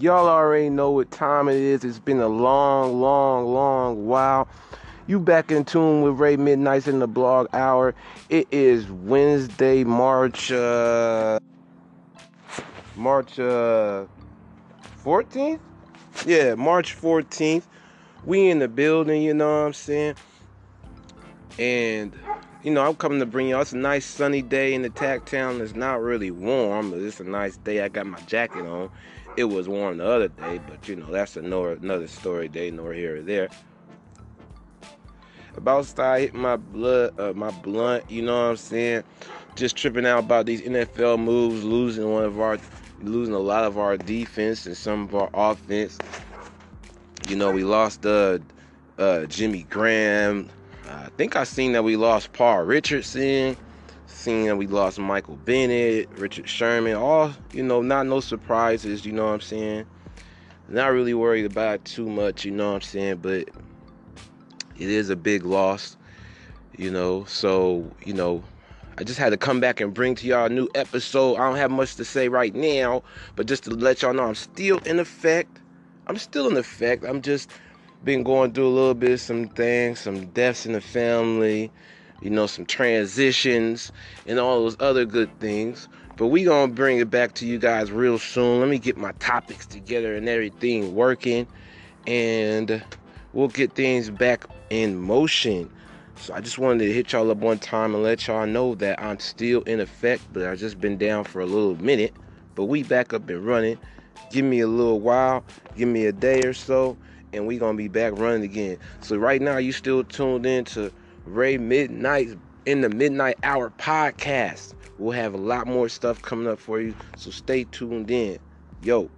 Y'all already know what time it is. It's been a long, long, long while. You back in tune with Ray Midnights in the blog hour. It is Wednesday, March uh March uh 14th? Yeah, March 14th. We in the building, you know what I'm saying? And you know, I'm coming to bring y'all. It's a nice sunny day in the tack town. It's not really warm, but it's a nice day. I got my jacket on. It was warm the other day, but you know, that's another another story day, nor here or there about to start hitting my blood, uh, my blunt. You know what I'm saying? Just tripping out about these NFL moves, losing one of our, losing a lot of our defense and some of our offense. You know, we lost uh, uh, Jimmy Graham. I think I seen that we lost Paul Richardson. Seen that we lost Michael Bennett, Richard Sherman. All you know, not no surprises. You know what I'm saying? Not really worried about it too much. You know what I'm saying? But it is a big loss, you know. So, you know, I just had to come back and bring to y'all a new episode. I don't have much to say right now, but just to let y'all know I'm still in effect. I'm still in effect. I'm just been going through a little bit some things, some deaths in the family, you know, some transitions and all those other good things. But we gonna bring it back to you guys real soon. Let me get my topics together and everything working. And we'll get things back in motion. So I just wanted to hit y'all up one time and let y'all know that I'm still in effect, but I just been down for a little minute. But we back up and running. Give me a little while, give me a day or so, and we gonna be back running again. So right now you still tuned in to Ray Midnight in the Midnight Hour podcast. We'll have a lot more stuff coming up for you, so stay tuned in. Yo.